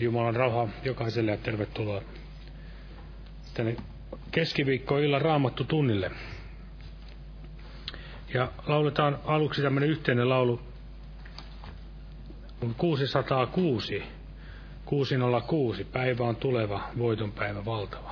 Jumalan rauha jokaiselle ja tervetuloa tänne keskiviikkoillan raamattu tunnille. Ja lauletaan aluksi tämmöinen yhteinen laulu 606. 606. Päivä on tuleva, voiton päivä valtava.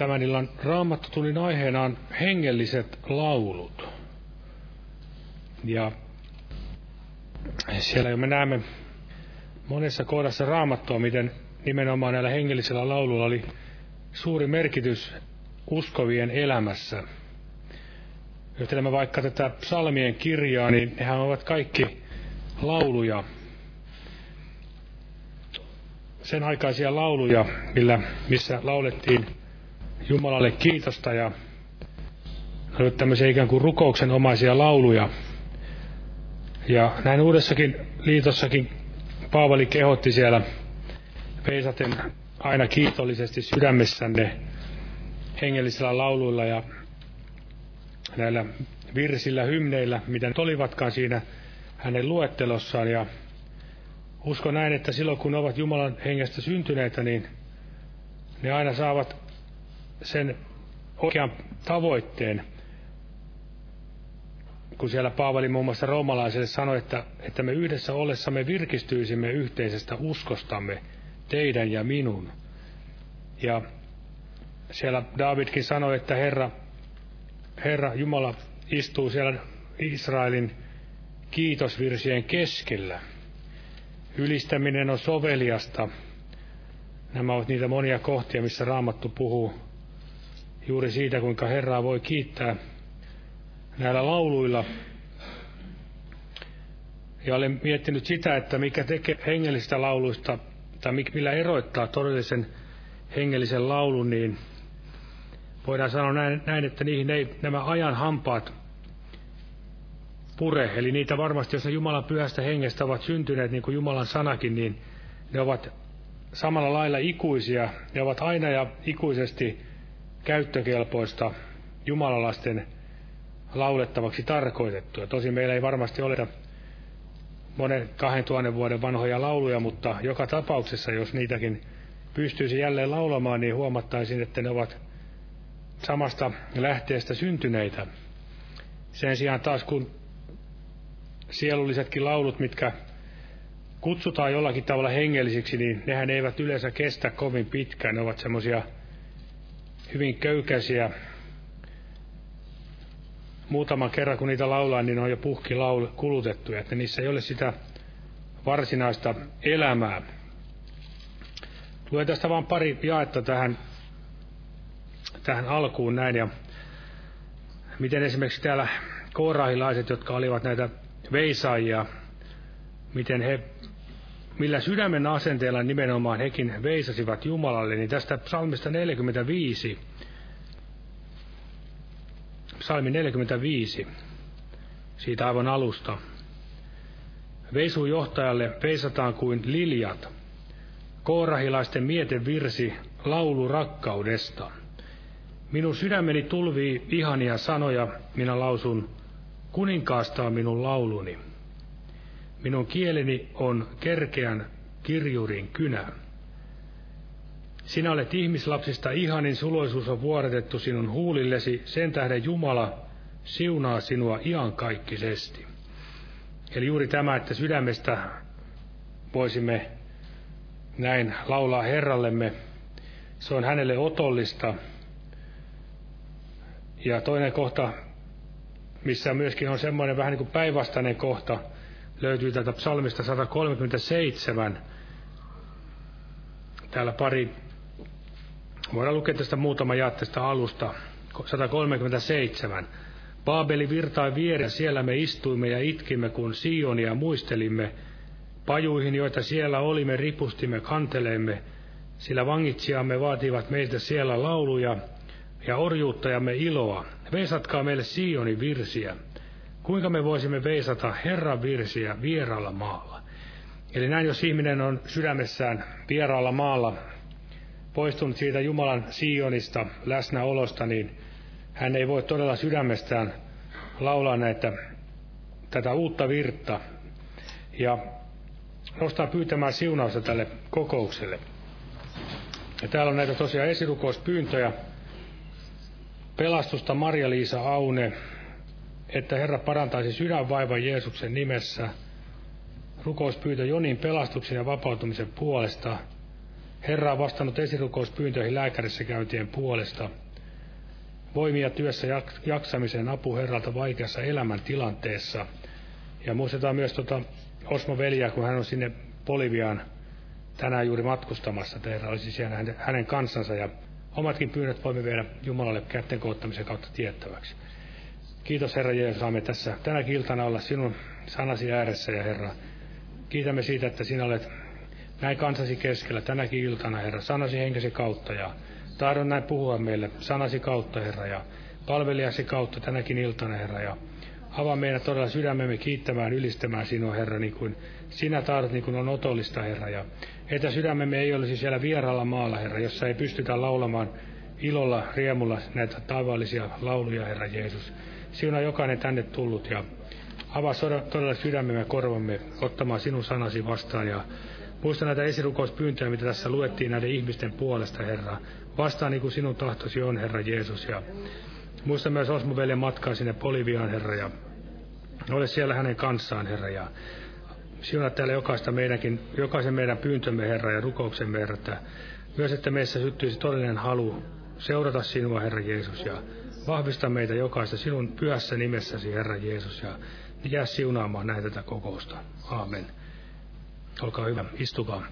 Tämän illan raamattotunnin aiheena on hengelliset laulut. Ja siellä jo me näemme monessa kohdassa raamattua, miten nimenomaan näillä hengellisillä lauluilla oli suuri merkitys uskovien elämässä. Jos vaikka tätä psalmien kirjaa, niin nehän ovat kaikki lauluja, sen aikaisia lauluja, millä, missä laulettiin Jumalalle kiitosta ja olivat tämmöisiä ikään kuin rukouksen omaisia lauluja. Ja näin uudessakin liitossakin Paavali kehotti siellä veisaten aina kiitollisesti sydämessänne hengellisillä lauluilla ja näillä virsillä, hymneillä, mitä nyt olivatkaan siinä hänen luettelossaan. Ja uskon näin, että silloin kun ovat Jumalan hengestä syntyneitä, niin ne aina saavat sen oikean tavoitteen, kun siellä Paavali muun muassa roomalaisille sanoi, että, että me yhdessä ollessamme virkistyisimme yhteisestä uskostamme, teidän ja minun. Ja siellä Davidkin sanoi, että Herra, Herra Jumala istuu siellä Israelin kiitosvirsien keskellä. Ylistäminen on soveliasta. Nämä ovat niitä monia kohtia, missä Raamattu puhuu juuri siitä, kuinka Herraa voi kiittää näillä lauluilla. Ja olen miettinyt sitä, että mikä tekee hengellisistä lauluista, tai millä eroittaa todellisen hengellisen laulun, niin voidaan sanoa näin, näin että niihin ei nämä ajan hampaat pure. Eli niitä varmasti, jos ne Jumalan pyhästä hengestä ovat syntyneet, niin kuin Jumalan sanakin, niin ne ovat samalla lailla ikuisia. Ne ovat aina ja ikuisesti käyttökelpoista jumalalasten laulettavaksi tarkoitettuja. Tosin meillä ei varmasti ole monen kahden tuhannen vuoden vanhoja lauluja, mutta joka tapauksessa, jos niitäkin pystyisi jälleen laulamaan, niin huomattaisin, että ne ovat samasta lähteestä syntyneitä. Sen sijaan taas kun sielullisetkin laulut, mitkä kutsutaan jollakin tavalla hengellisiksi, niin nehän eivät yleensä kestä kovin pitkään. Ne ovat semmoisia hyvin köykäisiä. Muutaman kerran kun niitä laulaa, niin ne on jo puhki laul kulutettu, että niissä ei ole sitä varsinaista elämää. Luen tästä vain pari jaetta tähän, tähän alkuun näin. Ja miten esimerkiksi täällä koorahilaiset, jotka olivat näitä veisaajia, miten he, millä sydämen asenteella nimenomaan hekin veisasivat Jumalalle, niin tästä psalmista 45, psalmi 45, siitä aivan alusta. Veisun johtajalle veisataan kuin liljat, koorahilaisten mieten virsi laulu rakkaudesta. Minun sydämeni tulvii ihania sanoja, minä lausun Kuninkaasta on minun lauluni. Minun kieleni on kerkeän kirjurin kynä. Sinä olet ihmislapsista ihanin suloisuus on vuodatettu sinun huulillesi, sen tähden Jumala siunaa sinua iankaikkisesti. Eli juuri tämä, että sydämestä voisimme näin laulaa Herrallemme, se on hänelle otollista. Ja toinen kohta missä myöskin on semmoinen vähän niin kuin päinvastainen kohta, löytyy tätä psalmista 137. Täällä pari, voidaan lukea tästä muutama jaatteesta alusta, 137. Baabeli virtaa vieressä, siellä me istuimme ja itkimme, kun Sionia muistelimme. Pajuihin, joita siellä olimme, ripustimme kanteleemme, sillä vangitsijamme vaativat meiltä siellä lauluja ja orjuuttajamme iloa. Veisatkaa meille Sionin virsiä. Kuinka me voisimme veisata Herran virsiä vieraalla maalla? Eli näin, jos ihminen on sydämessään vieraalla maalla, poistunut siitä Jumalan Sionista, läsnäolosta, niin hän ei voi todella sydämestään laulaa näitä, tätä uutta virta ja nostaa pyytämään siunausta tälle kokoukselle. Ja täällä on näitä tosiaan esirukouspyyntöjä pelastusta Maria-Liisa Aune, että Herra parantaisi sydänvaivan Jeesuksen nimessä. Rukouspyyntö Jonin pelastuksen ja vapautumisen puolesta. Herra on vastannut esirukouspyyntöihin lääkärissä käyntien puolesta. Voimia työssä jaksamisen apu Herralta vaikeassa elämäntilanteessa. Ja muistetaan myös tuota Osmo Veliä, kun hän on sinne Boliviaan tänään juuri matkustamassa. Herra olisi siellä hänen kansansa ja Omatkin pyynnöt voimme viedä Jumalalle kätten koottamisen kautta tiettäväksi. Kiitos Herra Jeesus, saamme tässä tänä iltana olla sinun sanasi ääressä ja Herra. Kiitämme siitä, että sinä olet näin kansasi keskellä tänäkin iltana, Herra, sanasi henkesi kautta ja tahdon näin puhua meille sanasi kautta, Herra, ja palvelijasi kautta tänäkin iltana, Herra, ja avaa meidän todella sydämemme kiittämään, ylistämään sinua, Herra, niin kuin sinä tahdot, niin kuin on otollista, Herra, ja että sydämemme ei olisi siellä vieraalla maalla, Herra, jossa ei pystytä laulamaan ilolla, riemulla näitä taivaallisia lauluja, Herra Jeesus. Sinä jokainen tänne tullut ja avaa todella sydämemme korvamme ottamaan sinun sanasi vastaan ja muista näitä esirukouspyyntöjä, mitä tässä luettiin näiden ihmisten puolesta, Herra. Vastaan niin kuin sinun tahtosi on, Herra Jeesus. Ja muista myös Osmo matkaa sinne Boliviaan, Herra, ja ole siellä hänen kanssaan, Herra. Ja siunaa täällä jokaista meidänkin, jokaisen meidän pyyntömme, Herra, ja rukouksemme, Herra, että myös, että meissä syttyisi todellinen halu seurata sinua, Herra Jeesus, ja vahvista meitä jokaista sinun pyhässä nimessäsi, Herra Jeesus, ja jää siunaamaan näin tätä kokousta. Aamen. Olkaa hyvä, istukaa.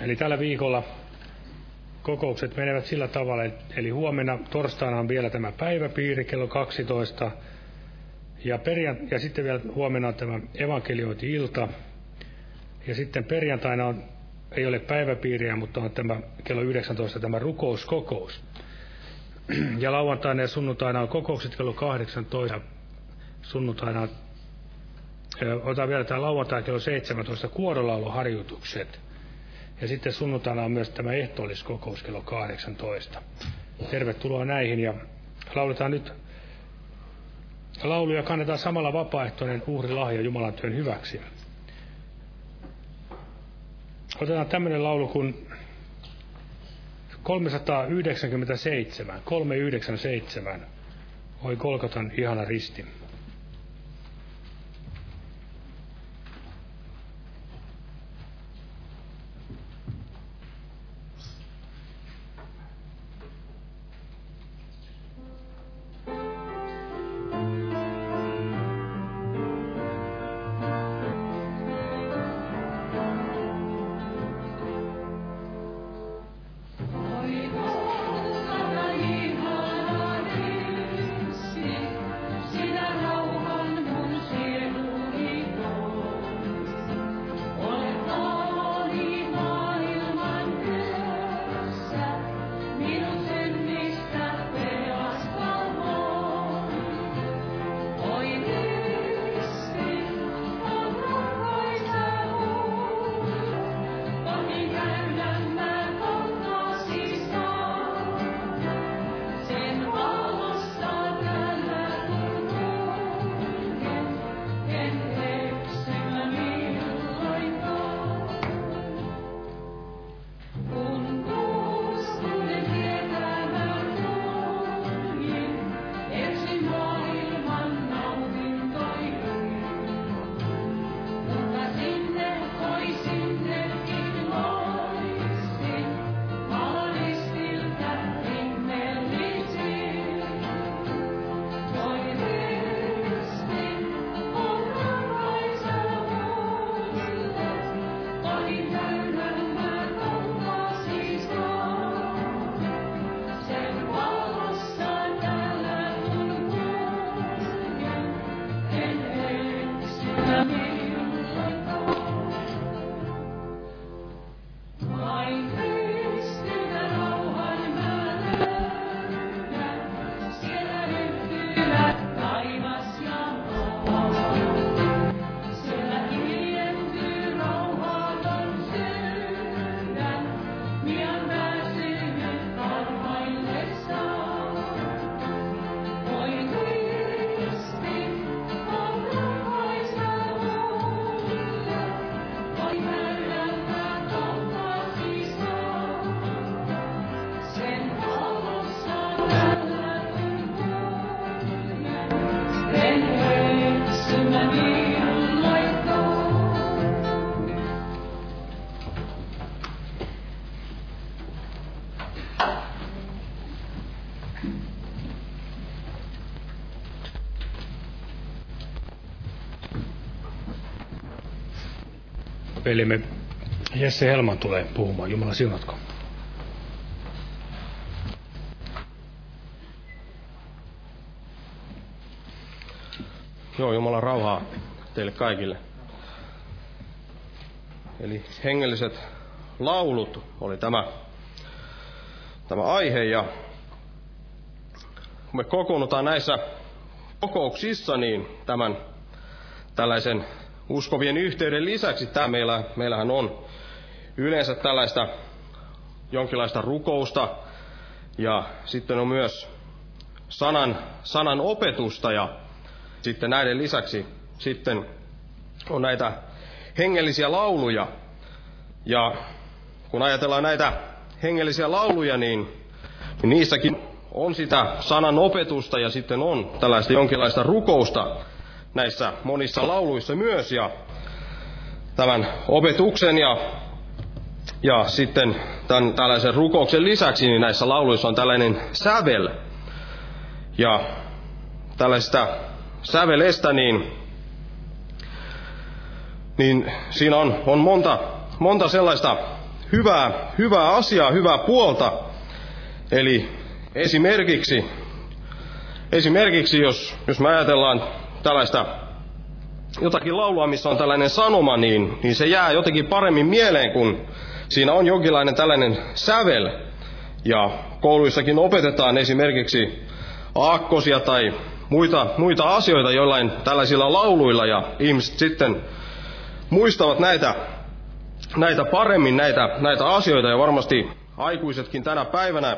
Eli tällä viikolla kokoukset menevät sillä tavalla, eli huomenna torstaina on vielä tämä päiväpiiri kello 12, ja, perjant- ja sitten vielä huomenna on tämä evankeliointi-ilta, ja sitten perjantaina on, ei ole päiväpiiriä, mutta on tämä kello 19 tämä rukouskokous. Ja lauantaina ja sunnuntaina on kokoukset kello 18. Sunnuntaina otan vielä tämä lauantai kello 17 kuorolauluharjoitukset. Ja sitten sunnuntaina on myös tämä ehtoolliskokous kello 18. Tervetuloa näihin ja lauletaan nyt lauluja kannetaan samalla vapaaehtoinen uhrilahja Jumalan työn hyväksi. Otetaan tämmöinen laulu kuin 397, 397. Oi Kolkatan ihana risti. Velimme Jesse Helman tulee puhumaan. Jumala siunatko. Joo, Jumala rauhaa teille kaikille. Eli hengelliset laulut oli tämä, tämä aihe ja kun me kokoonnutaan näissä kokouksissa, niin tämän tällaisen uskovien yhteyden lisäksi tämä meillä, meillähän on yleensä tällaista jonkinlaista rukousta ja sitten on myös sanan, sanan opetusta ja sitten näiden lisäksi sitten on näitä hengellisiä lauluja. Ja kun ajatellaan näitä hengellisiä lauluja, niin, niissäkin on sitä sanan opetusta ja sitten on tällaista jonkinlaista rukousta näissä monissa lauluissa myös. Ja tämän opetuksen ja, ja sitten tämän tällaisen rukouksen lisäksi niin näissä lauluissa on tällainen sävel. Ja tällaista sävelestä, niin, niin siinä on, on monta, monta sellaista hyvää, hyvää asiaa, hyvää puolta. Eli esimerkiksi, esimerkiksi jos, jos me ajatellaan tällaista jotakin laulua, missä on tällainen sanoma, niin, niin se jää jotenkin paremmin mieleen, kun siinä on jonkinlainen tällainen sävel. Ja kouluissakin opetetaan esimerkiksi aakkosia tai muita, muita asioita jollain tällaisilla lauluilla, ja ihmiset sitten muistavat näitä, näitä paremmin, näitä, näitä asioita, ja varmasti aikuisetkin tänä päivänä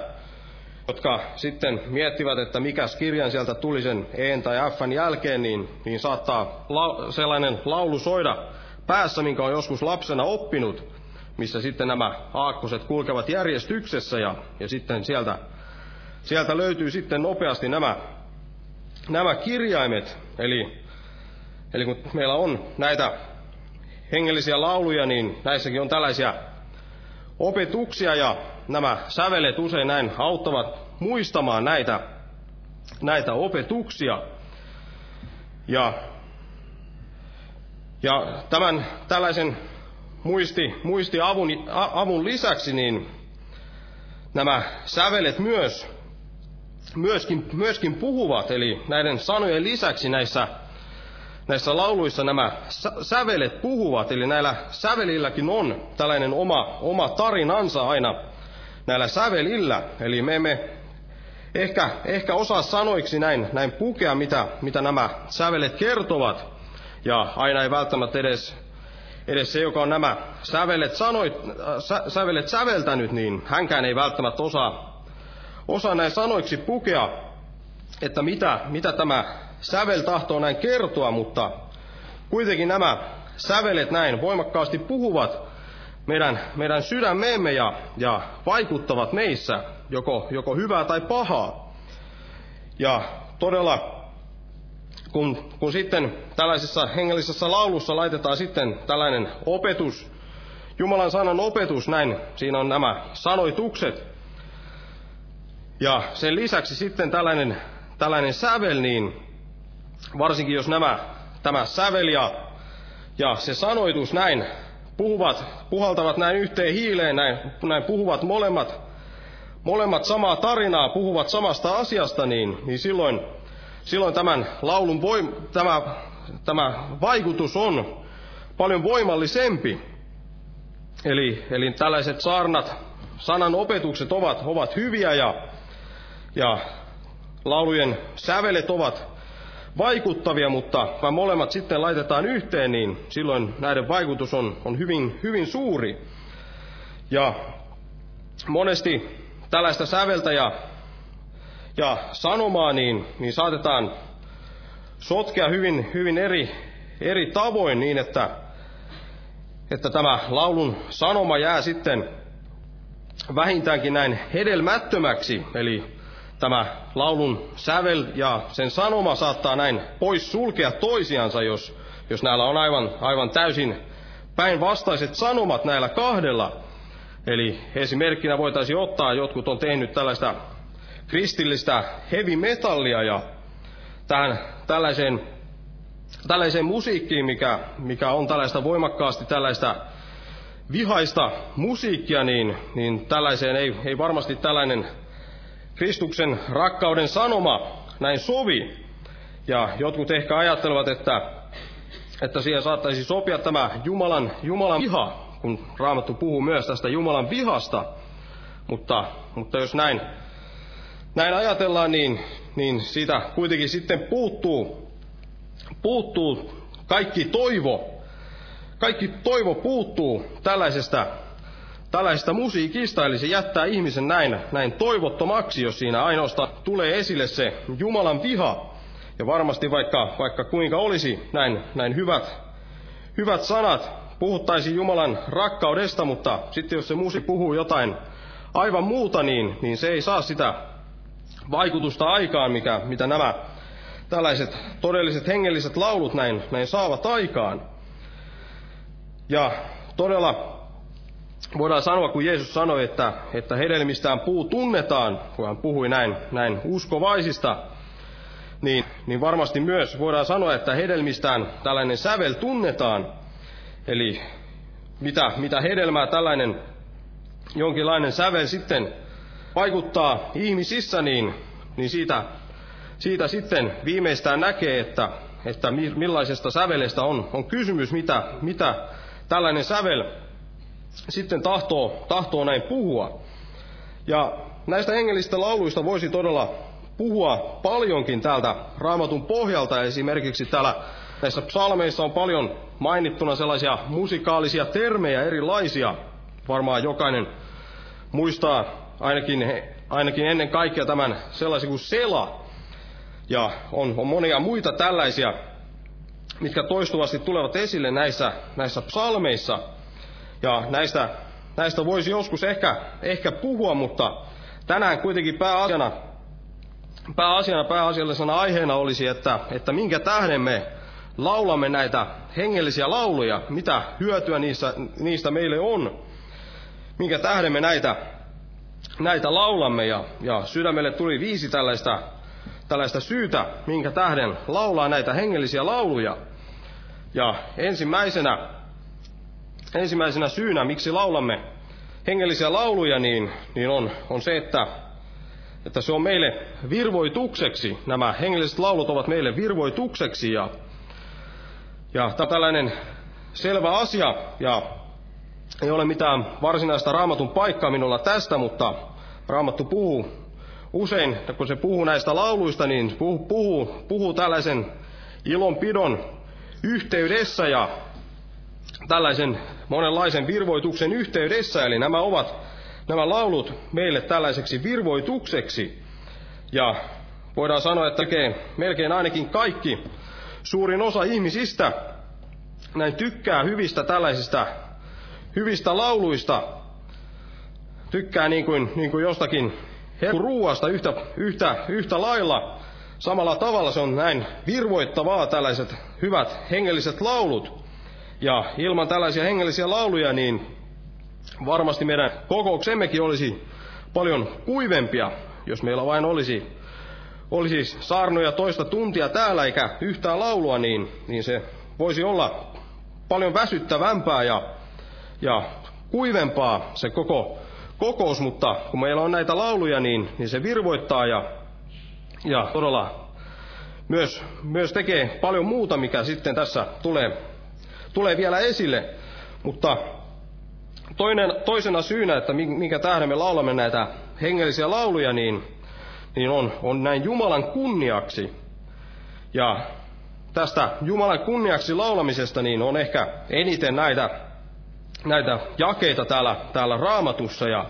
jotka sitten miettivät, että mikäs kirjan sieltä tuli sen E tai Fn jälkeen, niin, niin saattaa la, sellainen laulu soida päässä, minkä on joskus lapsena oppinut, missä sitten nämä aakkoset kulkevat järjestyksessä ja, ja sitten sieltä, sieltä löytyy sitten nopeasti nämä, nämä kirjaimet. Eli, eli kun meillä on näitä hengellisiä lauluja, niin näissäkin on tällaisia opetuksia ja nämä sävelet usein näin auttavat muistamaan näitä, näitä opetuksia. Ja, ja tämän tällaisen muisti, muistiavun avun lisäksi niin nämä sävelet myös, myöskin, myöskin puhuvat, eli näiden sanojen lisäksi näissä näissä lauluissa nämä sävelet puhuvat, eli näillä sävelilläkin on tällainen oma, oma tarinansa aina näillä sävelillä. Eli me emme ehkä, ehkä osaa sanoiksi näin, näin pukea, mitä, mitä nämä sävelet kertovat. Ja aina ei välttämättä edes, edes se, joka on nämä sävelet, sanoit, sä, sävelet säveltänyt, niin hänkään ei välttämättä osaa, osaa näin sanoiksi pukea, että mitä, mitä tämä sävel tahtoo näin kertoa, mutta kuitenkin nämä sävelet näin voimakkaasti puhuvat meidän, meidän sydämeemme ja, ja vaikuttavat meissä, joko, joko hyvää tai pahaa. Ja todella, kun, kun sitten tällaisessa hengellisessä laulussa laitetaan sitten tällainen opetus, Jumalan sanan opetus, näin, siinä on nämä sanoitukset, ja sen lisäksi sitten tällainen, tällainen sävel, niin varsinkin jos nämä, tämä sävel ja, ja se sanoitus näin puhuvat, puhaltavat näin yhteen hiileen, näin, näin puhuvat molemmat, molemmat samaa tarinaa, puhuvat samasta asiasta, niin, niin silloin, silloin tämän laulun voim, tämä, tämä vaikutus on paljon voimallisempi. Eli, eli tällaiset saarnat, sanan opetukset ovat, ovat hyviä ja, ja laulujen sävelet ovat vaikuttavia, mutta vaan molemmat sitten laitetaan yhteen, niin silloin näiden vaikutus on, on hyvin, hyvin suuri. Ja monesti tällaista säveltä ja, ja sanomaa, niin, niin saatetaan sotkea hyvin, hyvin eri, eri tavoin niin, että, että tämä laulun sanoma jää sitten vähintäänkin näin hedelmättömäksi, eli tämä laulun sävel ja sen sanoma saattaa näin pois sulkea toisiansa, jos, jos näillä on aivan, aivan täysin päinvastaiset sanomat näillä kahdella. Eli esimerkkinä voitaisiin ottaa, jotkut on tehnyt tällaista kristillistä heavy metallia ja tähän tällaiseen, tällaiseen musiikkiin, mikä, mikä on tällaista voimakkaasti tällaista vihaista musiikkia, niin, niin tällaiseen ei, ei varmasti tällainen Kristuksen rakkauden sanoma näin sovi. Ja jotkut ehkä ajattelevat, että, että siihen saattaisi sopia tämä Jumalan, Jumalan viha, kun Raamattu puhuu myös tästä Jumalan vihasta. Mutta, mutta jos näin, näin ajatellaan, niin, niin siitä kuitenkin sitten puuttuu, puuttuu kaikki toivo. Kaikki toivo puuttuu tällaisesta tällaista musiikista, eli se jättää ihmisen näin, näin toivottomaksi, jos siinä ainoastaan tulee esille se Jumalan viha. Ja varmasti vaikka, vaikka kuinka olisi näin, näin hyvät, hyvät sanat, puhuttaisiin Jumalan rakkaudesta, mutta sitten jos se musi puhuu jotain aivan muuta, niin, niin se ei saa sitä vaikutusta aikaan, mikä, mitä nämä tällaiset todelliset hengelliset laulut näin, näin saavat aikaan. Ja todella voidaan sanoa, kun Jeesus sanoi, että, että hedelmistään puu tunnetaan, kun hän puhui näin, näin uskovaisista, niin, niin varmasti myös voidaan sanoa, että hedelmistään tällainen sävel tunnetaan. Eli mitä, mitä hedelmää tällainen jonkinlainen sävel sitten vaikuttaa ihmisissä, niin, niin siitä, siitä sitten viimeistään näkee, että, että millaisesta sävelestä on, on kysymys, mitä, mitä tällainen sävel sitten tahtoo, tahtoo näin puhua. Ja näistä hengellisistä lauluista voisi todella puhua paljonkin täältä raamatun pohjalta. Esimerkiksi täällä näissä psalmeissa on paljon mainittuna sellaisia musikaalisia termejä erilaisia. Varmaan jokainen muistaa ainakin, ainakin ennen kaikkea tämän sellaisen kuin sela. Ja on, on monia muita tällaisia, mitkä toistuvasti tulevat esille näissä, näissä psalmeissa. Ja näistä, näistä voisi joskus ehkä, ehkä puhua, mutta tänään kuitenkin pääasiana, pääasiana pääasiallisena aiheena olisi, että, että minkä tähden me laulamme näitä hengellisiä lauluja, mitä hyötyä niistä, niistä meille on, minkä tähden me näitä, näitä laulamme. Ja, ja sydämelle tuli viisi tällaista, tällaista syytä, minkä tähden laulaa näitä hengellisiä lauluja. Ja ensimmäisenä, ensimmäisenä syynä, miksi laulamme hengellisiä lauluja, niin, niin on, on se, että, että se on meille virvoitukseksi. Nämä hengelliset laulut ovat meille virvoitukseksi ja, ja tällainen selvä asia ja ei ole mitään varsinaista raamatun paikkaa minulla tästä, mutta raamattu puhuu usein, kun se puhuu näistä lauluista, niin puhuu, puhuu, puhuu tällaisen ilonpidon yhteydessä ja tällaisen monenlaisen virvoituksen yhteydessä. Eli nämä ovat nämä laulut meille tällaiseksi virvoitukseksi. Ja voidaan sanoa, että melkein, melkein ainakin kaikki, suurin osa ihmisistä näin tykkää hyvistä tällaisista hyvistä lauluista, tykkää niin kuin, niin kuin jostakin ruuasta yhtä, yhtä, yhtä lailla. Samalla tavalla se on näin virvoittavaa tällaiset hyvät hengelliset laulut. Ja ilman tällaisia hengellisiä lauluja, niin varmasti meidän kokouksemmekin olisi paljon kuivempia, jos meillä vain olisi, olisi saarnoja toista tuntia täällä eikä yhtään laulua, niin, niin se voisi olla paljon väsyttävämpää ja, ja kuivempaa se koko kokous, mutta kun meillä on näitä lauluja, niin, niin se virvoittaa ja, ja todella myös, myös tekee paljon muuta, mikä sitten tässä tulee, tulee vielä esille. Mutta toinen, toisena syynä, että minkä tähden me laulamme näitä hengellisiä lauluja, niin, niin on, on näin Jumalan kunniaksi. Ja tästä Jumalan kunniaksi laulamisesta niin on ehkä eniten näitä, näitä jakeita täällä, täällä raamatussa. Ja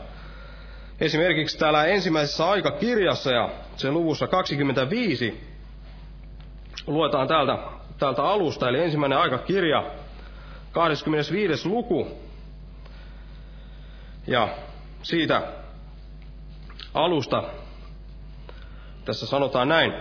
esimerkiksi täällä ensimmäisessä aikakirjassa ja sen luvussa 25 luetaan täältä, täältä alusta, eli ensimmäinen aikakirja, 25. luku. Ja siitä alusta tässä sanotaan näin.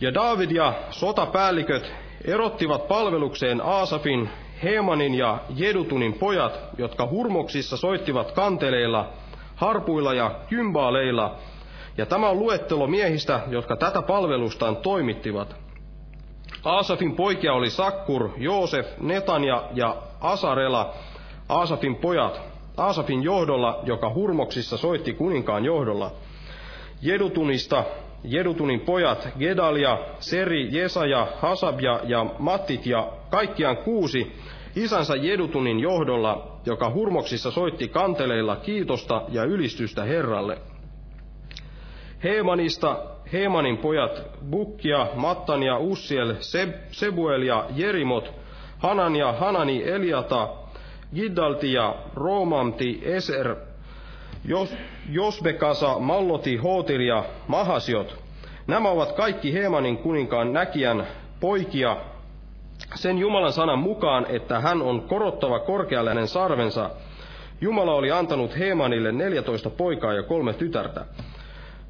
Ja David ja sotapäälliköt erottivat palvelukseen Aasafin, Heemanin ja Jedutunin pojat, jotka hurmoksissa soittivat kanteleilla, harpuilla ja kymbaaleilla, ja tämä on luettelo miehistä, jotka tätä palvelustaan toimittivat. Aasafin poikia oli Sakkur, Joosef, Netania ja Asarela, Aasafin pojat, Aasafin johdolla, joka hurmoksissa soitti kuninkaan johdolla. Jedutunista Jedutunin pojat Gedalia, Seri, Jesaja, Hasabja ja Mattit ja kaikkiaan kuusi isänsä Jedutunin johdolla, joka hurmoksissa soitti kanteleilla kiitosta ja ylistystä Herralle. Heemanista Heemanin pojat Bukkia, Mattania, Ussiel, Seb, Sebuel ja Jerimot, Hanania, Hanani, Eliata, Giddalti ja Roomamti, Eser, Jos, Josbekasa, Malloti, Hootir ja Mahasiot. Nämä ovat kaikki Heemanin kuninkaan näkijän poikia sen Jumalan sanan mukaan, että hän on korottava korkealle hänen sarvensa. Jumala oli antanut Heemanille 14 poikaa ja kolme tytärtä.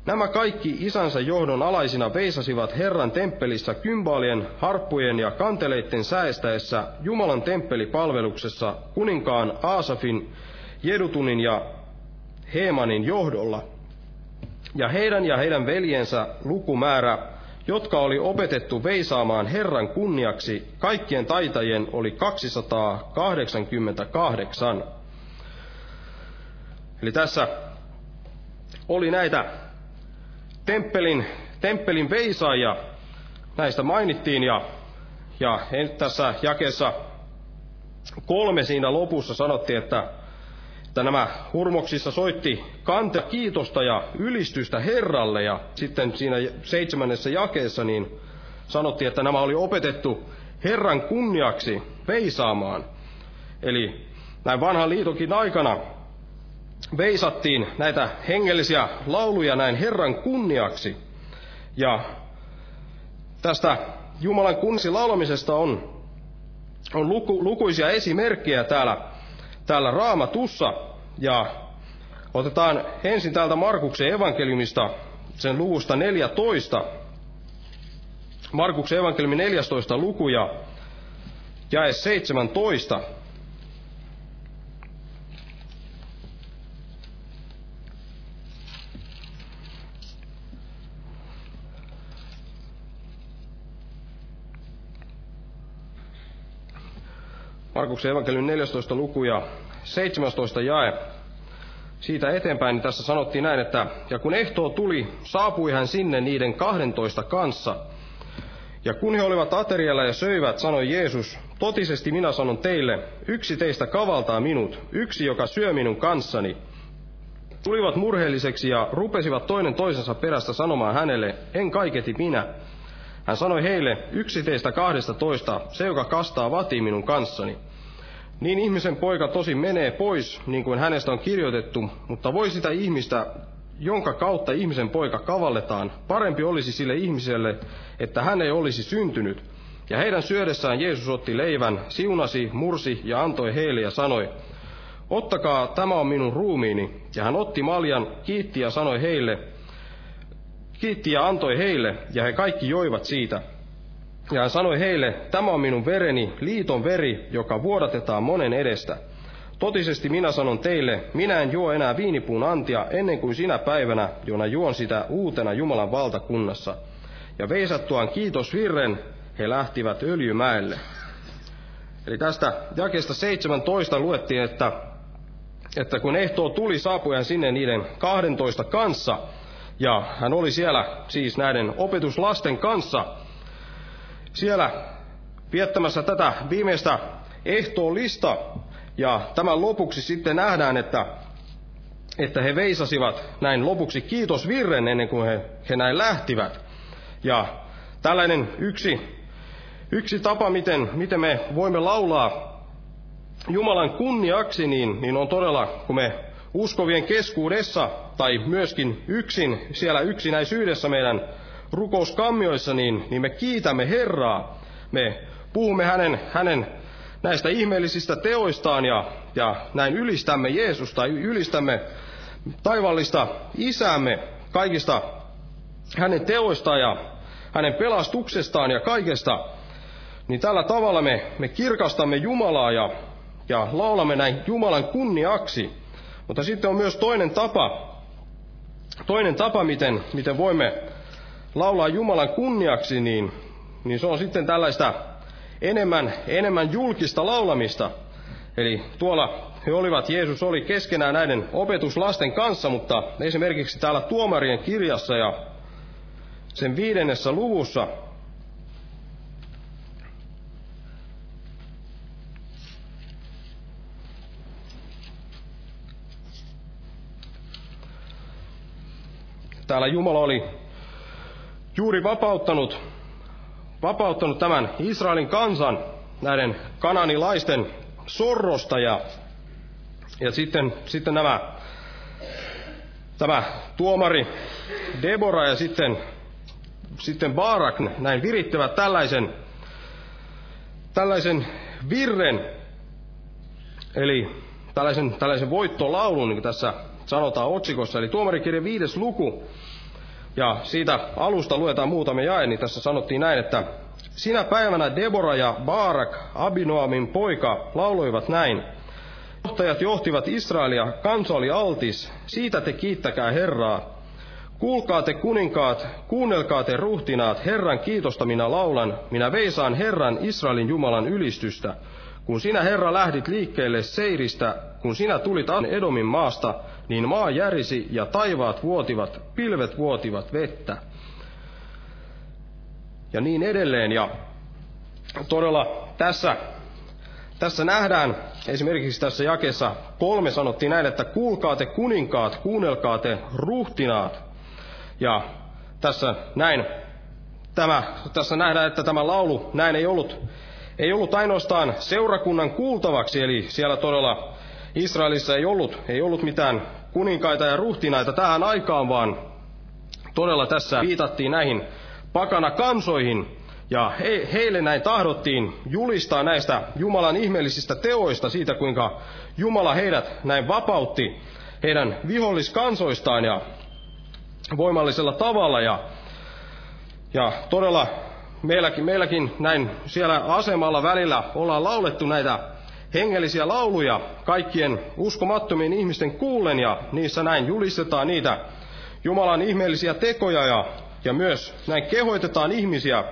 Nämä kaikki isänsä johdon alaisina veisasivat Herran temppelissä kymbaalien, harppujen ja kanteleitten säestäessä Jumalan temppelipalveluksessa kuninkaan Aasafin, Jedutunin ja Heemanin johdolla. Ja heidän ja heidän veljensä lukumäärä, jotka oli opetettu veisaamaan Herran kunniaksi, kaikkien taitajien oli 288. Eli tässä oli näitä temppelin, temppelin veisaajia, näistä mainittiin, ja, ja tässä jakeessa kolme siinä lopussa sanottiin, että, että nämä hurmoksissa soitti kante kiitosta ja ylistystä Herralle, ja sitten siinä seitsemännessä jakeessa niin sanottiin, että nämä oli opetettu Herran kunniaksi veisaamaan. Eli näin vanhan liitokin aikana veisattiin näitä hengellisiä lauluja näin Herran kunniaksi. Ja tästä Jumalan kunniaksi laulamisesta on, on luku, lukuisia esimerkkejä täällä, täällä raamatussa. Ja otetaan ensin täältä Markuksen evankeliumista sen luvusta 14. Markuksen evankeliumin 14 luku ja jae 17. Markuksen evankeliumin 14 luku ja 17 jae. Siitä eteenpäin niin tässä sanottiin näin, että ja kun ehtoo tuli, saapui hän sinne niiden kahdentoista kanssa. Ja kun he olivat aterialla ja söivät, sanoi Jeesus, totisesti minä sanon teille, yksi teistä kavaltaa minut, yksi joka syö minun kanssani. Tulivat murheelliseksi ja rupesivat toinen toisensa perästä sanomaan hänelle, en kaiketi minä. Hän sanoi heille, yksi teistä kahdesta toista, se joka kastaa vatii minun kanssani. Niin ihmisen poika tosi menee pois, niin kuin hänestä on kirjoitettu, mutta voi sitä ihmistä, jonka kautta ihmisen poika kavalletaan, parempi olisi sille ihmiselle, että hän ei olisi syntynyt. Ja heidän syödessään Jeesus otti leivän, siunasi, mursi ja antoi heille ja sanoi, Ottakaa, tämä on minun ruumiini. Ja hän otti maljan, kiitti ja sanoi heille, kiitti ja antoi heille, ja he kaikki joivat siitä. Ja hän sanoi heille, tämä on minun vereni, liiton veri, joka vuodatetaan monen edestä. Totisesti minä sanon teille, minä en juo enää viinipuun antia ennen kuin sinä päivänä, jona juon sitä uutena Jumalan valtakunnassa. Ja veisattuaan kiitos virren, he lähtivät öljymäelle. Eli tästä jakesta 17 luettiin, että, että kun ehtoo tuli, saapui hän sinne niiden 12 kanssa, ja hän oli siellä siis näiden opetuslasten kanssa, siellä viettämässä tätä viimeistä ehtoollista, ja tämän lopuksi sitten nähdään, että, että he veisasivat näin lopuksi kiitosvirren ennen kuin he, he näin lähtivät. Ja tällainen yksi, yksi tapa, miten, miten me voimme laulaa Jumalan kunniaksi, niin, niin on todella, kun me uskovien keskuudessa tai myöskin yksin siellä yksinäisyydessä meidän rukouskammioissa, niin, niin me kiitämme Herraa. Me puhumme hänen, hänen näistä ihmeellisistä teoistaan ja, ja näin ylistämme Jeesusta, ylistämme taivallista isämme kaikista hänen teoistaan ja hänen pelastuksestaan ja kaikesta, niin tällä tavalla me, me kirkastamme Jumalaa ja, ja laulamme näin Jumalan kunniaksi. Mutta sitten on myös toinen tapa, toinen tapa, miten, miten voimme laulaa Jumalan kunniaksi, niin, niin se on sitten tällaista enemmän, enemmän julkista laulamista. Eli tuolla he olivat, Jeesus oli keskenään näiden opetuslasten kanssa, mutta esimerkiksi täällä tuomarien kirjassa ja sen viidennessä luvussa täällä Jumala oli juuri vapauttanut, vapauttanut tämän Israelin kansan näiden kananilaisten sorrosta ja, ja sitten, sitten nämä, tämä tuomari Debora ja sitten, sitten Barak näin virittävät tällaisen, tällaisen virren, eli tällaisen, tällaisen voittolaulun, niin kuin tässä sanotaan otsikossa, eli tuomarikirjan viides luku, ja siitä alusta luetaan muutamia jae, niin tässä sanottiin näin, että sinä päivänä Debora ja Barak, Abinoamin poika, lauloivat näin. Johtajat johtivat Israelia, kansa oli altis, siitä te kiittäkää Herraa. Kuulkaa te kuninkaat, kuunnelkaa te ruhtinaat, Herran kiitosta minä laulan, minä veisaan Herran Israelin Jumalan ylistystä. Kun sinä, Herra, lähdit liikkeelle Seiristä, kun sinä tulit Edomin maasta, niin maa järisi ja taivaat vuotivat, pilvet vuotivat vettä. Ja niin edelleen. Ja todella tässä, tässä nähdään, esimerkiksi tässä jakessa kolme sanottiin näin, että kuulkaa te kuninkaat, kuunnelkaa te ruhtinaat. Ja tässä näin, tämä, tässä nähdään, että tämä laulu näin ei ollut, ei ollut ainoastaan seurakunnan kuultavaksi, eli siellä todella Israelissa ei ollut, ei ollut mitään kuninkaita ja ruhtinaita tähän aikaan, vaan todella tässä viitattiin näihin pakana kansoihin, ja he, heille näin tahdottiin julistaa näistä Jumalan ihmeellisistä teoista, siitä kuinka Jumala heidät näin vapautti heidän viholliskansoistaan ja voimallisella tavalla. Ja, ja todella meilläkin, meilläkin näin siellä asemalla välillä ollaan laulettu näitä hengellisiä lauluja kaikkien uskomattomien ihmisten kuullen ja niissä näin julistetaan niitä Jumalan ihmeellisiä tekoja ja, ja myös näin kehoitetaan ihmisiä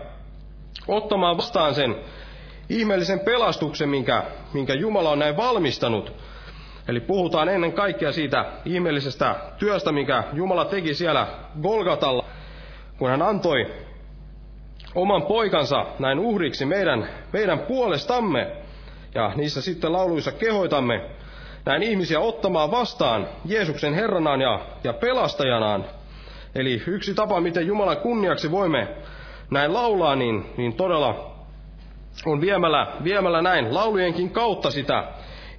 ottamaan vastaan sen ihmeellisen pelastuksen, minkä, minkä Jumala on näin valmistanut. Eli puhutaan ennen kaikkea siitä ihmeellisestä työstä, minkä Jumala teki siellä Golgatalla, kun hän antoi oman poikansa näin uhriksi meidän, meidän puolestamme. Ja niissä sitten lauluissa kehoitamme näin ihmisiä ottamaan vastaan Jeesuksen Herranaan ja, ja pelastajanaan. Eli yksi tapa, miten Jumalan kunniaksi voimme näin laulaa, niin, niin todella on viemällä, viemällä näin laulujenkin kautta sitä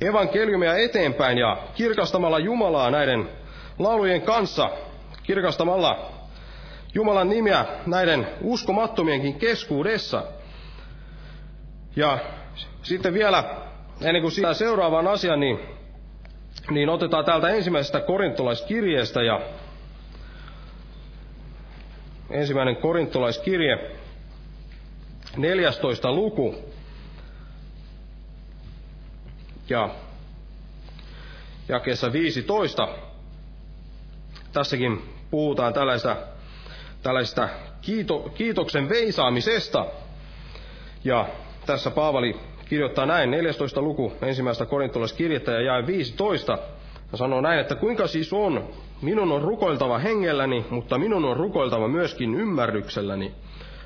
evankeliumia eteenpäin ja kirkastamalla Jumalaa näiden laulujen kanssa, kirkastamalla Jumalan nimiä näiden uskomattomienkin keskuudessa. Ja sitten vielä, ennen kuin sitä seuraavaan asiaan, niin, niin otetaan täältä ensimmäisestä korintolaiskirjeestä ja ensimmäinen korintolaiskirje, 14. luku. Ja jakeessa 15. Tässäkin puhutaan tällaista, tällaista kiito, kiitoksen veisaamisesta. Ja tässä Paavali kirjoittaa näin, 14. luku ensimmäistä korintolaiskirjettä ja jae 15. Ja sanoo näin, että kuinka siis on, minun on rukoiltava hengelläni, mutta minun on rukoiltava myöskin ymmärrykselläni.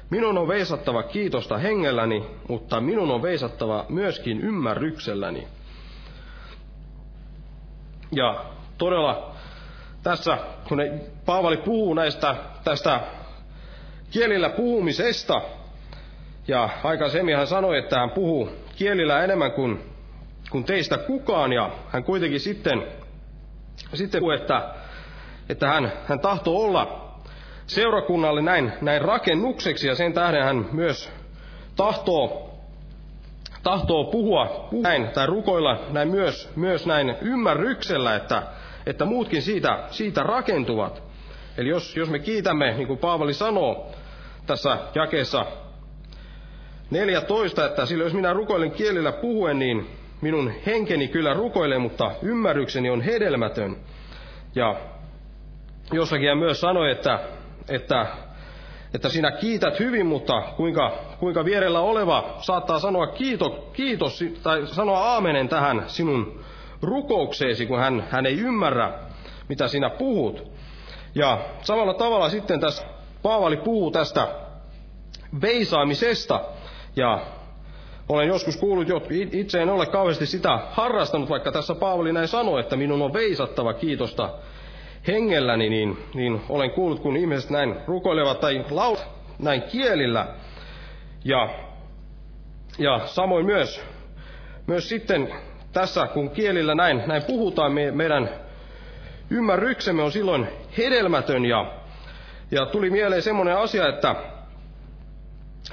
Minun on veisattava kiitosta hengelläni, mutta minun on veisattava myöskin ymmärrykselläni. Ja todella tässä, kun Paavali puhuu näistä, tästä kielillä puhumisesta, ja aikaisemmin hän sanoi, että hän puhuu kielillä enemmän kuin, kuin teistä kukaan, ja hän kuitenkin sitten, sitten puhuu, että, että hän, hän tahtoo olla seurakunnalle näin, näin rakennukseksi, ja sen tähden hän myös tahtoo, tahtoo puhua näin, tai rukoilla näin myös, myös näin ymmärryksellä, että, että muutkin siitä, siitä rakentuvat. Eli jos, jos me kiitämme, niin kuin Paavali sanoo tässä jakeessa 14, että sillä jos minä rukoilen kielillä puhuen, niin minun henkeni kyllä rukoilee, mutta ymmärrykseni on hedelmätön. Ja jossakin hän myös sanoi, että, että, että sinä kiität hyvin, mutta kuinka, kuinka vierellä oleva saattaa sanoa kiito, kiitos tai sanoa aamenen tähän sinun rukoukseesi, kun hän, hän ei ymmärrä, mitä sinä puhut. Ja samalla tavalla sitten tässä Paavali puhuu tästä veisaamisesta, ja olen joskus kuullut, itse en ole kauheasti sitä harrastanut, vaikka tässä Paavali näin sanoi, että minun on veisattava kiitosta hengelläni, niin, niin olen kuullut, kun ihmiset näin rukoilevat tai laul näin kielillä. Ja, ja samoin myös, myös sitten tässä, kun kielillä näin, näin puhutaan, me, meidän ymmärryksemme on silloin hedelmätön. Ja, ja tuli mieleen semmoinen asia, että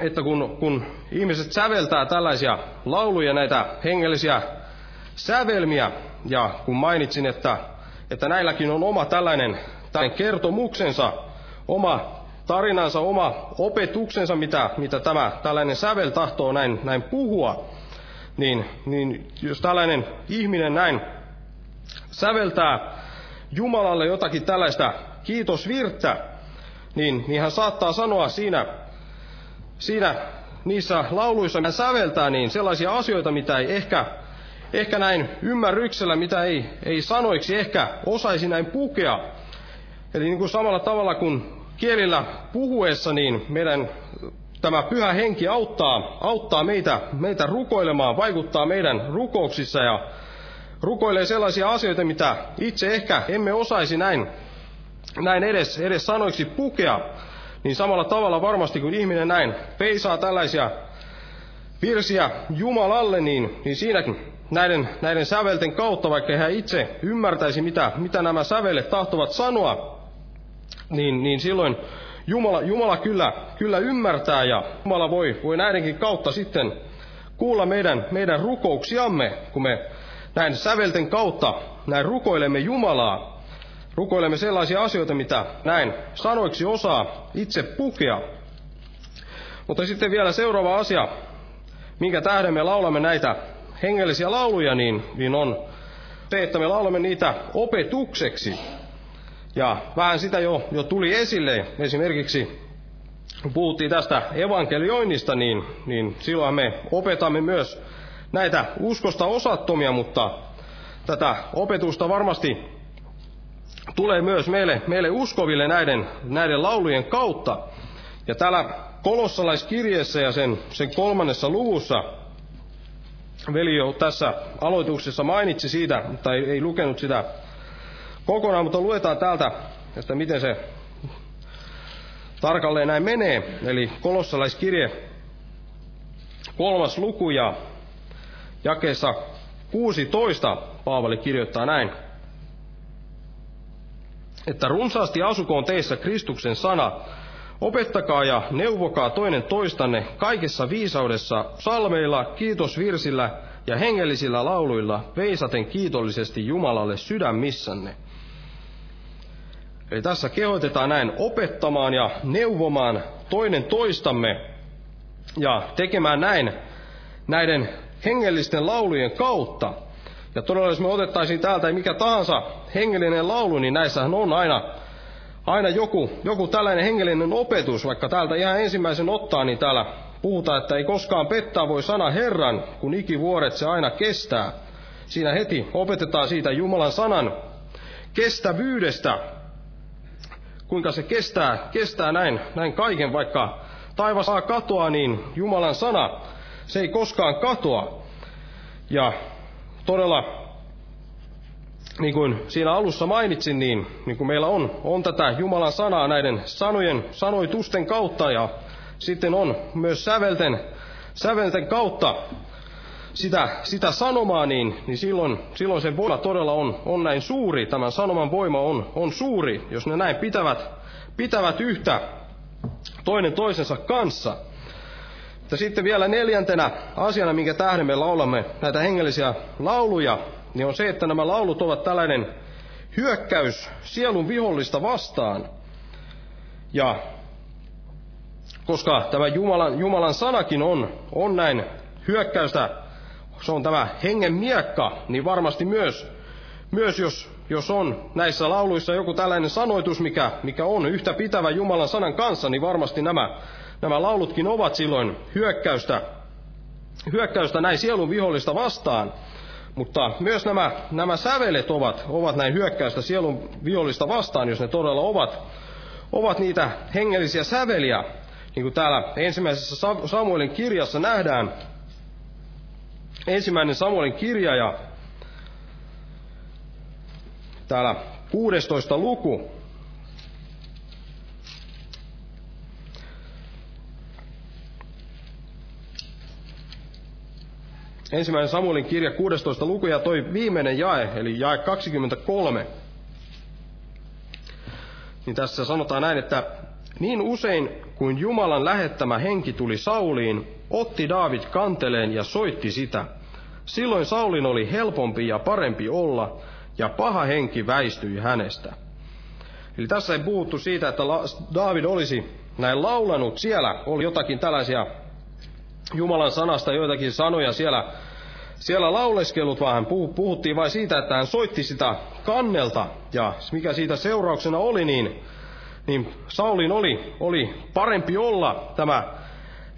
että kun, kun ihmiset säveltää tällaisia lauluja, näitä hengellisiä sävelmiä, ja kun mainitsin, että, että näilläkin on oma tällainen, tällainen kertomuksensa, oma tarinansa, oma opetuksensa, mitä, mitä tämä tällainen sävel tahtoo näin, näin puhua, niin, niin jos tällainen ihminen näin säveltää Jumalalle jotakin tällaista kiitosvirttä, niin, niin hän saattaa sanoa siinä, siinä niissä lauluissa, mitä säveltää, niin sellaisia asioita, mitä ei ehkä, ehkä näin ymmärryksellä, mitä ei, ei sanoiksi ehkä osaisi näin pukea. Eli niin kuin samalla tavalla kuin kielillä puhuessa, niin meidän tämä pyhä henki auttaa, auttaa meitä, meitä rukoilemaan, vaikuttaa meidän rukouksissa ja rukoilee sellaisia asioita, mitä itse ehkä emme osaisi näin, näin edes, edes sanoiksi pukea, niin samalla tavalla varmasti kun ihminen näin peisaa tällaisia virsiä Jumalalle, niin, niin siinäkin näiden, näiden sävelten kautta, vaikka hän itse ymmärtäisi, mitä, mitä nämä sävelet tahtovat sanoa, niin, niin silloin Jumala, Jumala kyllä, kyllä ymmärtää ja Jumala voi, voi näidenkin kautta sitten kuulla meidän, meidän rukouksiamme, kun me näin sävelten kautta näin rukoilemme Jumalaa, rukoilemme sellaisia asioita, mitä näin sanoiksi osaa itse pukea. Mutta sitten vielä seuraava asia, minkä tähden me laulamme näitä hengellisiä lauluja, niin, niin on se, että me laulamme niitä opetukseksi. Ja vähän sitä jo, jo tuli esille. Esimerkiksi kun puhuttiin tästä evankelioinnista, niin, niin silloin me opetamme myös näitä uskosta osattomia, mutta tätä opetusta varmasti tulee myös meille, meille uskoville näiden, näiden laulujen kautta. Ja täällä kolossalaiskirjeessä ja sen, sen kolmannessa luvussa veli jo tässä aloituksessa mainitsi siitä, ei, ei lukenut sitä kokonaan, mutta luetaan täältä, että miten se tarkalleen näin menee. Eli kolossalaiskirje, kolmas luku ja jakeessa 16 Paavali kirjoittaa näin. Että runsaasti asukoon teissä Kristuksen sana, opettakaa ja neuvokaa toinen toistanne kaikessa viisaudessa, salmeilla, kiitosvirsillä ja hengellisillä lauluilla, veisaten kiitollisesti Jumalalle sydämissänne. Eli tässä kehotetaan näin opettamaan ja neuvomaan toinen toistamme ja tekemään näin näiden hengellisten laulujen kautta. Ja todella jos me otettaisiin täältä mikä tahansa hengellinen laulu, niin näissähän on aina, aina joku, joku tällainen hengellinen opetus. Vaikka täältä ihan ensimmäisen ottaa, niin täällä puhutaan, että ei koskaan pettää voi sana Herran, kun ikivuoret se aina kestää. Siinä heti opetetaan siitä Jumalan sanan kestävyydestä, kuinka se kestää, kestää näin, näin kaiken, vaikka taivas saa katoa, niin Jumalan sana, se ei koskaan katoa. Ja todella, niin kuin siinä alussa mainitsin, niin, niin kuin meillä on, on tätä Jumalan sanaa näiden sanojen, sanoitusten kautta ja sitten on myös sävelten, sävelten kautta sitä, sitä sanomaa, niin, niin silloin, silloin se voima todella on, on näin suuri, tämän sanoman voima on, on suuri, jos ne näin pitävät, pitävät yhtä toinen toisensa kanssa. Mutta sitten vielä neljäntenä asiana, minkä tähden me laulamme näitä hengellisiä lauluja, niin on se, että nämä laulut ovat tällainen hyökkäys sielun vihollista vastaan. Ja koska tämä Jumalan, Jumalan sanakin on, on näin hyökkäystä se on tämä hengen miekka, niin varmasti myös, myös jos, jos on näissä lauluissa joku tällainen sanoitus, mikä, mikä on yhtä pitävä Jumalan sanan kanssa, niin varmasti nämä, nämä laulutkin ovat silloin hyökkäystä, hyökkäystä näin sielun vihollista vastaan. Mutta myös nämä, nämä sävelet ovat, ovat näin hyökkäystä sielun vihollista vastaan, jos ne todella ovat, ovat niitä hengellisiä säveliä. Niin kuin täällä ensimmäisessä Samuelin kirjassa nähdään, ensimmäinen Samuelin kirja ja täällä 16 luku. Ensimmäinen Samuelin kirja 16 luku ja toi viimeinen jae, eli jae 23. Niin tässä sanotaan näin, että niin usein kuin Jumalan lähettämä henki tuli Sauliin, otti Daavid kanteleen ja soitti sitä. Silloin Saulin oli helpompi ja parempi olla, ja paha henki väistyi hänestä. Eli tässä ei puhuttu siitä, että Daavid olisi näin laulanut. Siellä oli jotakin tällaisia Jumalan sanasta, joitakin sanoja siellä, siellä lauleskelut, vaan hän puhuttiin vain siitä, että hän soitti sitä kannelta. Ja mikä siitä seurauksena oli, niin, niin Saulin oli, oli parempi olla tämä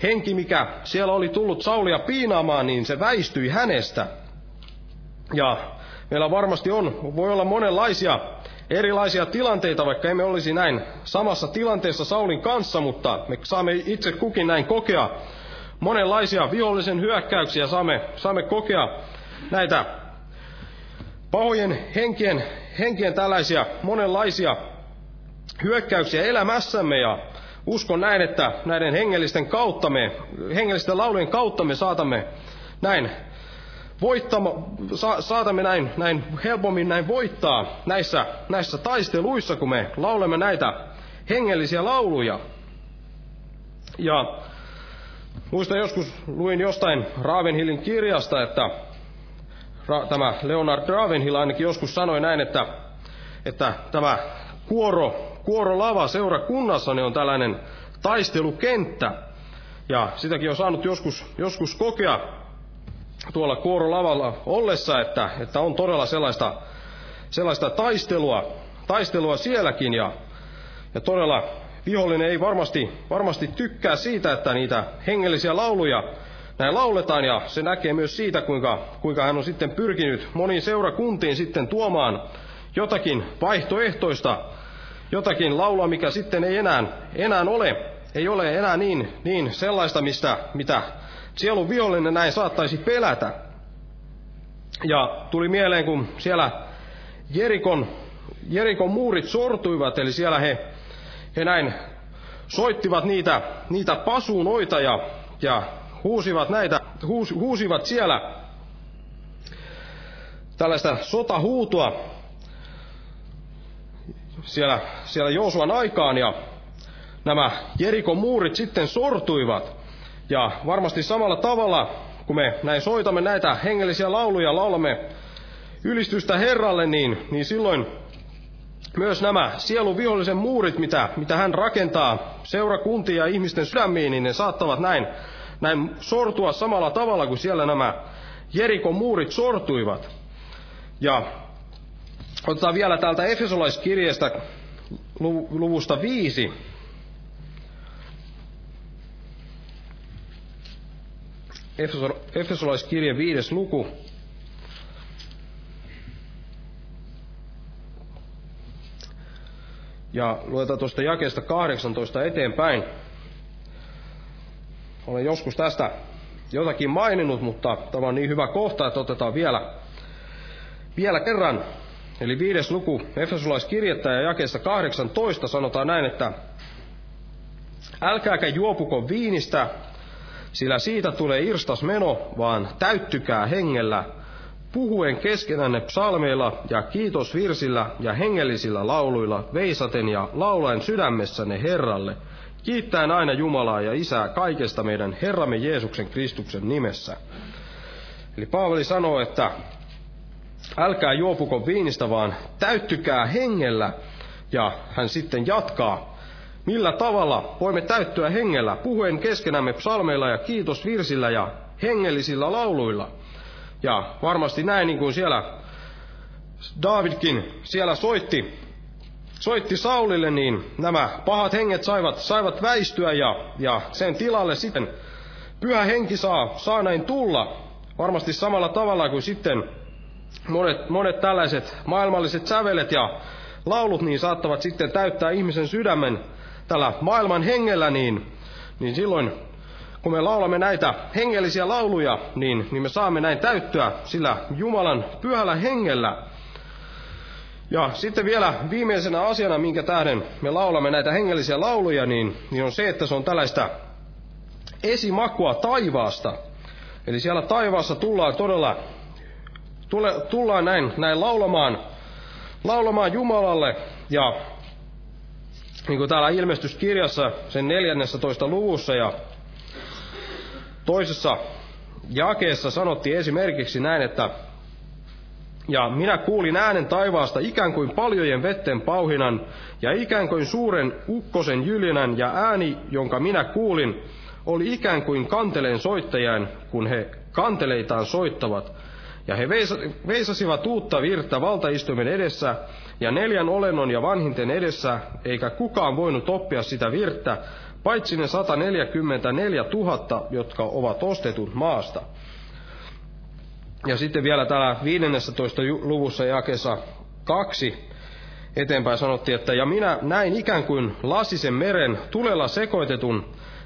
henki, mikä siellä oli tullut Saulia piinaamaan, niin se väistyi hänestä. Ja meillä varmasti on, voi olla monenlaisia erilaisia tilanteita, vaikka emme olisi näin samassa tilanteessa Saulin kanssa, mutta me saamme itse kukin näin kokea monenlaisia vihollisen hyökkäyksiä, saamme, saamme kokea näitä pahojen henkien, henkien tällaisia monenlaisia hyökkäyksiä elämässämme ja uskon näin, että näiden hengellisten kautta me, hengellisten laulujen kautta me saatamme näin voittama, sa, saatamme näin, näin helpommin näin voittaa näissä, näissä taisteluissa, kun me laulemme näitä hengellisiä lauluja. Ja muistan joskus, luin jostain Ravenhillin kirjasta, että ra, tämä Leonard Ravenhill ainakin joskus sanoi näin, että, että tämä kuoro, kuoro lava seurakunnassa niin on tällainen taistelukenttä. Ja sitäkin on saanut joskus, joskus kokea tuolla kuorolavalla ollessa, että, että on todella sellaista, sellaista taistelua, taistelua sielläkin ja, ja todella vihollinen ei varmasti, varmasti tykkää siitä, että niitä hengellisiä lauluja näin lauletaan ja se näkee myös siitä, kuinka, kuinka hän on sitten pyrkinyt moniin seurakuntiin sitten tuomaan jotakin vaihtoehtoista, jotakin laulua, mikä sitten ei enää, enää ole, ei ole enää niin, niin sellaista, mistä, mitä sielun vihollinen näin saattaisi pelätä. Ja tuli mieleen, kun siellä Jerikon, Jerikon muurit sortuivat, eli siellä he, he näin soittivat niitä, niitä pasuunoita ja, ja huusivat näitä, huus, huusivat siellä tällaista sotahuutoa siellä, siellä Joosuan aikaan ja nämä Jerikon muurit sitten sortuivat. Ja varmasti samalla tavalla, kun me näin soitamme näitä hengellisiä lauluja, laulamme ylistystä Herralle, niin, niin silloin myös nämä sielun vihollisen muurit, mitä, mitä hän rakentaa seurakuntia ja ihmisten sydämiin, niin ne saattavat näin, näin sortua samalla tavalla kuin siellä nämä Jerikon muurit sortuivat. Ja otetaan vielä täältä Efesolaiskirjeestä luvusta viisi, Efesolaiskirje viides luku. Ja luetaan tuosta jakeesta 18 eteenpäin. Olen joskus tästä jotakin maininnut, mutta tämä on niin hyvä kohta, että otetaan vielä, vielä kerran. Eli viides luku Efesolaiskirjettä ja jakeesta 18 sanotaan näin, että Älkääkä juopuko viinistä, sillä siitä tulee irstas meno, vaan täyttykää hengellä, puhuen keskenänne psalmeilla ja kiitosvirsillä ja hengellisillä lauluilla, veisaten ja laulaen sydämessänne Herralle, kiittäen aina Jumalaa ja Isää kaikesta meidän Herramme Jeesuksen Kristuksen nimessä. Eli Paavali sanoo, että älkää juopuko viinistä, vaan täyttykää hengellä, ja hän sitten jatkaa, Millä tavalla voimme täyttyä hengellä, puhuen keskenämme psalmeilla ja kiitosvirsillä ja hengellisillä lauluilla. Ja varmasti näin, niin kuin siellä Davidkin siellä soitti, soitti Saulille, niin nämä pahat henget saivat, saivat väistyä ja, ja sen tilalle sitten pyhä henki saa, saa näin tulla. Varmasti samalla tavalla kuin sitten monet, monet tällaiset maailmalliset sävelet ja laulut niin saattavat sitten täyttää ihmisen sydämen tällä maailman hengellä, niin, niin silloin kun me laulamme näitä hengellisiä lauluja, niin, niin me saamme näin täyttyä sillä Jumalan pyhällä hengellä. Ja sitten vielä viimeisenä asiana, minkä tähden me laulamme näitä hengellisiä lauluja, niin, niin on se, että se on tällaista esimakua taivaasta. Eli siellä taivaassa tullaan todella, tule, tullaan näin, näin laulamaan, laulamaan Jumalalle ja niin kuin täällä ilmestyskirjassa sen 14. luvussa ja toisessa jakeessa sanottiin esimerkiksi näin, että ja minä kuulin äänen taivaasta ikään kuin paljojen vetten pauhinan ja ikään kuin suuren ukkosen jylinän ja ääni, jonka minä kuulin, oli ikään kuin kanteleen soittajan, kun he kanteleitaan soittavat. Ja he veisasivat uutta virta valtaistuimen edessä ja neljän olennon ja vanhinten edessä, eikä kukaan voinut oppia sitä virttä, paitsi ne 144 000, jotka ovat ostetut maasta. Ja sitten vielä täällä 15. luvussa jakessa kaksi eteenpäin sanottiin, että ja minä näin ikään kuin lasisen meren tulella sekoitetun,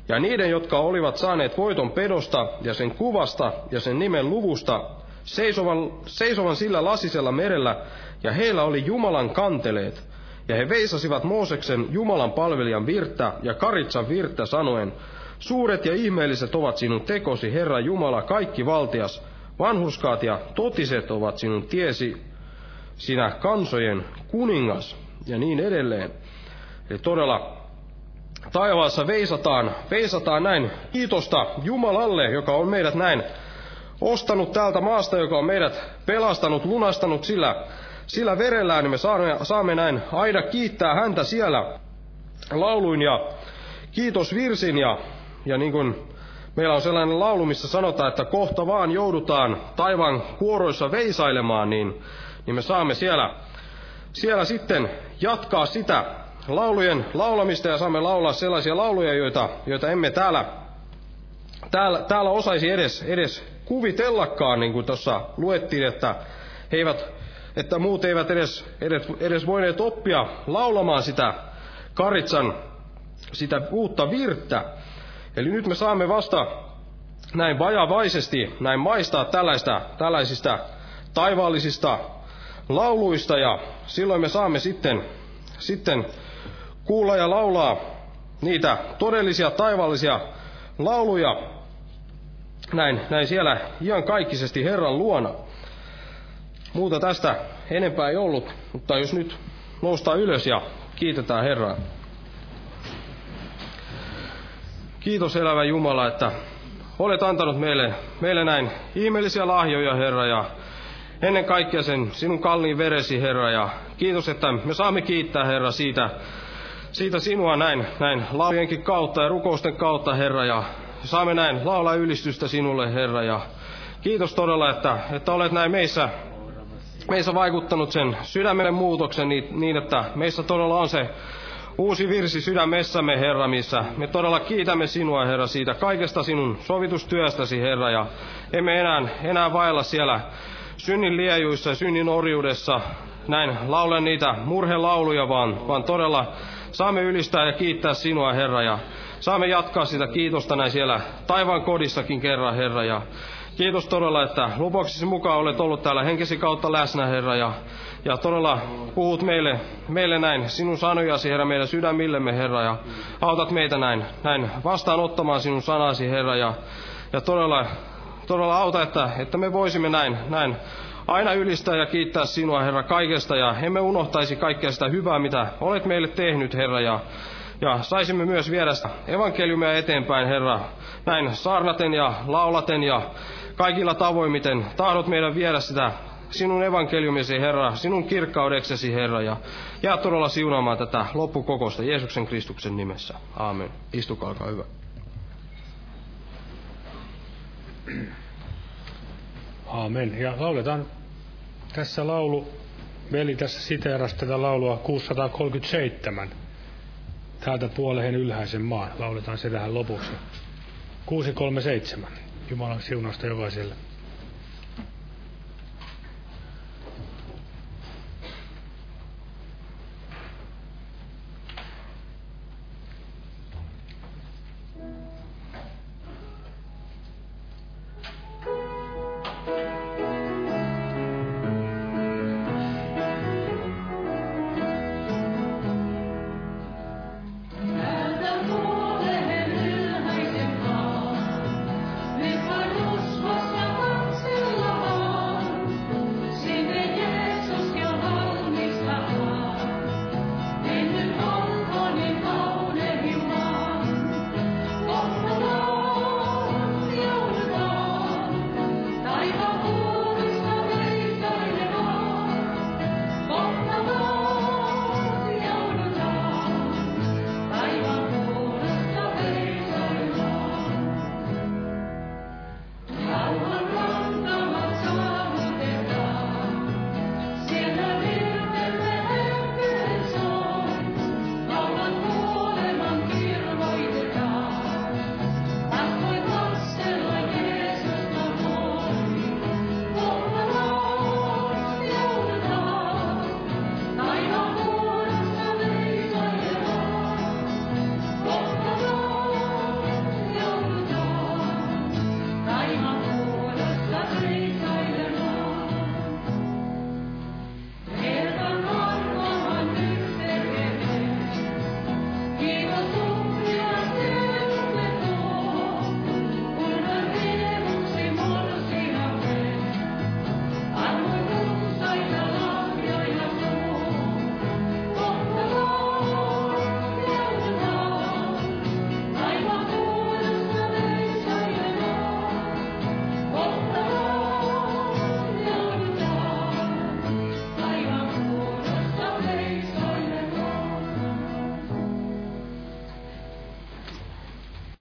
ja niiden, jotka olivat saaneet voiton pedosta ja sen kuvasta ja sen nimen luvusta, seisovan, seisovan sillä lasisella merellä, ja heillä oli Jumalan kanteleet. Ja he veisasivat Mooseksen Jumalan palvelijan virttä ja Karitsan virttä sanoen, Suuret ja ihmeelliset ovat sinun tekosi, Herra Jumala, kaikki valtias, vanhuskaat ja totiset ovat sinun tiesi, sinä kansojen kuningas, ja niin edelleen. Eli todella taivaassa veisataan, veisataan näin kiitosta Jumalalle, joka on meidät näin ostanut täältä maasta, joka on meidät pelastanut, lunastanut sillä, sillä verellään, niin me saamme, saamme näin aina kiittää häntä siellä. Lauluin ja kiitosvirsin ja, ja niin kuin meillä on sellainen laulu, missä sanotaan, että kohta vaan joudutaan taivaan kuoroissa veisailemaan, niin, niin me saamme siellä, siellä sitten jatkaa sitä laulujen laulamista ja saamme laulaa sellaisia lauluja, joita, joita emme täällä, täällä, täällä osaisi edes, edes kuvitellakaan, niin kuin tuossa luettiin, että, he eivät, että muut eivät edes, edes, edes voineet oppia laulamaan sitä karitsan, sitä uutta virttä. Eli nyt me saamme vasta näin vajavaisesti näin maistaa tällaista, tällaisista taivaallisista lauluista ja silloin me saamme sitten, sitten kuulla ja laulaa niitä todellisia taivaallisia lauluja, näin, näin siellä ihan kaikkisesti Herran luona. Muuta tästä enempää ei ollut, mutta jos nyt noustaan ylös ja kiitetään Herraa. Kiitos elävä Jumala, että olet antanut meille, meille näin ihmeellisiä lahjoja, Herra, ja ennen kaikkea sen sinun kalliin veresi, Herra, ja kiitos, että me saamme kiittää, Herra, siitä, siitä sinua näin, näin laulujenkin kautta ja rukousten kautta, Herra, ja saamme näin laulaa ylistystä sinulle, Herra, ja kiitos todella, että, että olet näin meissä, meissä vaikuttanut sen sydämelle muutoksen niin, niin, että meissä todella on se uusi virsi sydämessämme, Herra, missä me todella kiitämme sinua, Herra, siitä kaikesta sinun sovitustyöstäsi, Herra, ja emme enää, enää vailla siellä synnin liejuissa ja synnin orjuudessa näin laula niitä murhelauluja, vaan, vaan todella saamme ylistää ja kiittää sinua, Herra, ja saamme jatkaa sitä kiitosta näin siellä taivaan kodissakin kerran, Herra. Ja kiitos todella, että lupauksesi mukaan olet ollut täällä henkesi kautta läsnä, Herra. Ja, ja todella puhut meille, meille näin sinun sanojasi, Herra, meidän sydämillemme, Herra. Ja autat meitä näin, näin vastaanottamaan sinun sanasi, Herra. Ja, ja todella, todella auta, että, että me voisimme näin, näin aina ylistää ja kiittää sinua, Herra, kaikesta, ja emme unohtaisi kaikkea sitä hyvää, mitä olet meille tehnyt, Herra, ja ja saisimme myös viedä evankeliumia eteenpäin, Herra, näin saarnaten ja laulaten ja kaikilla tavoin, miten tahdot meidän viedä sitä sinun evankeliumisi, Herra, sinun kirkkaudeksesi, Herra, ja jää todella siunaamaan tätä loppukokosta Jeesuksen Kristuksen nimessä. Aamen. Istukaa, olkaa hyvä. Aamen. Ja lauletaan tässä laulu, veli tässä siteerasi tätä laulua 637 täältä puoleen ylhäisen maan. Lauletaan se tähän lopuksi. 637. Jumalan siunausta jokaiselle.